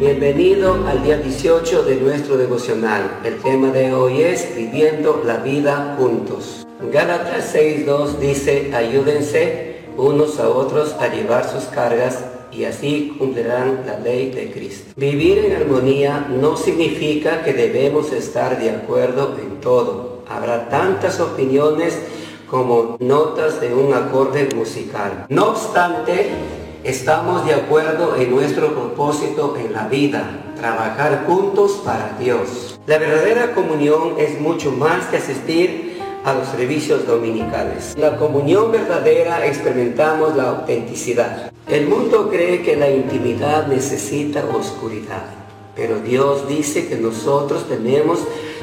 Bienvenido al día 18 de nuestro devocional. El tema de hoy es Viviendo la vida juntos. Gálatas 6.2 dice, ayúdense unos a otros a llevar sus cargas y así cumplirán la ley de Cristo. Vivir en armonía no significa que debemos estar de acuerdo en todo. Habrá tantas opiniones como notas de un acorde musical. No obstante, estamos de acuerdo en nuestro propósito en la vida, trabajar juntos para Dios. La verdadera comunión es mucho más que asistir a los servicios dominicales. La comunión verdadera experimentamos la autenticidad. El mundo cree que la intimidad necesita oscuridad, pero Dios dice que nosotros tenemos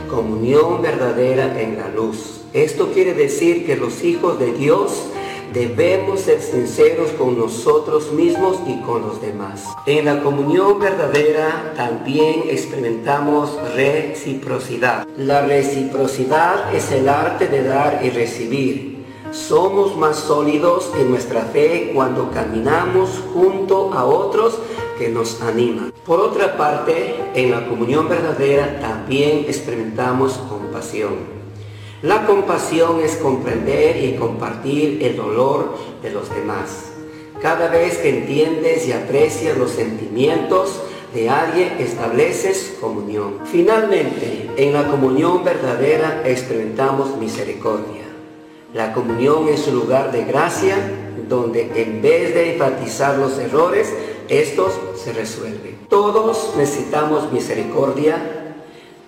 comunión verdadera en la luz. Esto quiere decir que los hijos de Dios debemos ser sinceros con nosotros mismos y con los demás. En la comunión verdadera también experimentamos reciprocidad. La reciprocidad es el arte de dar y recibir. Somos más sólidos en nuestra fe cuando caminamos junto a otros que nos animan. Por otra parte, en la comunión verdadera también experimentamos compasión. La compasión es comprender y compartir el dolor de los demás. Cada vez que entiendes y aprecias los sentimientos de alguien, estableces comunión. Finalmente, en la comunión verdadera experimentamos misericordia. La comunión es un lugar de gracia donde en vez de enfatizar los errores, estos se resuelven. Todos necesitamos misericordia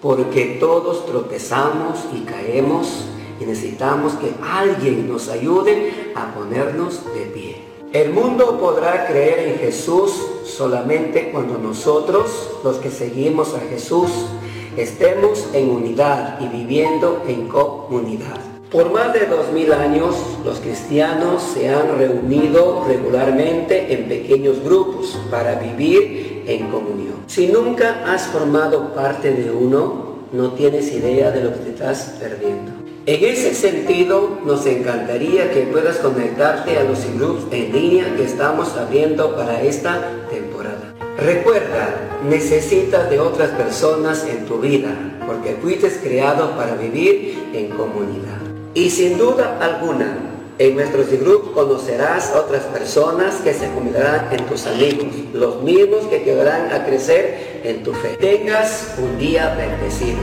porque todos tropezamos y caemos y necesitamos que alguien nos ayude a ponernos de pie. El mundo podrá creer en Jesús solamente cuando nosotros, los que seguimos a Jesús, estemos en unidad y viviendo en comunidad. Por más de dos mil años, los cristianos se han reunido regularmente en pequeños grupos para vivir en comunión. Si nunca has formado parte de uno, no tienes idea de lo que te estás perdiendo. En ese sentido, nos encantaría que puedas conectarte a los grupos en línea que estamos abriendo para esta temporada. Recuerda, necesitas de otras personas en tu vida, porque fuiste creado para vivir en comunidad. Y sin duda alguna, en nuestros grupos conocerás otras personas que se convertirán en tus amigos, los mismos que te ayudarán a crecer en tu fe. Tengas un día bendecido.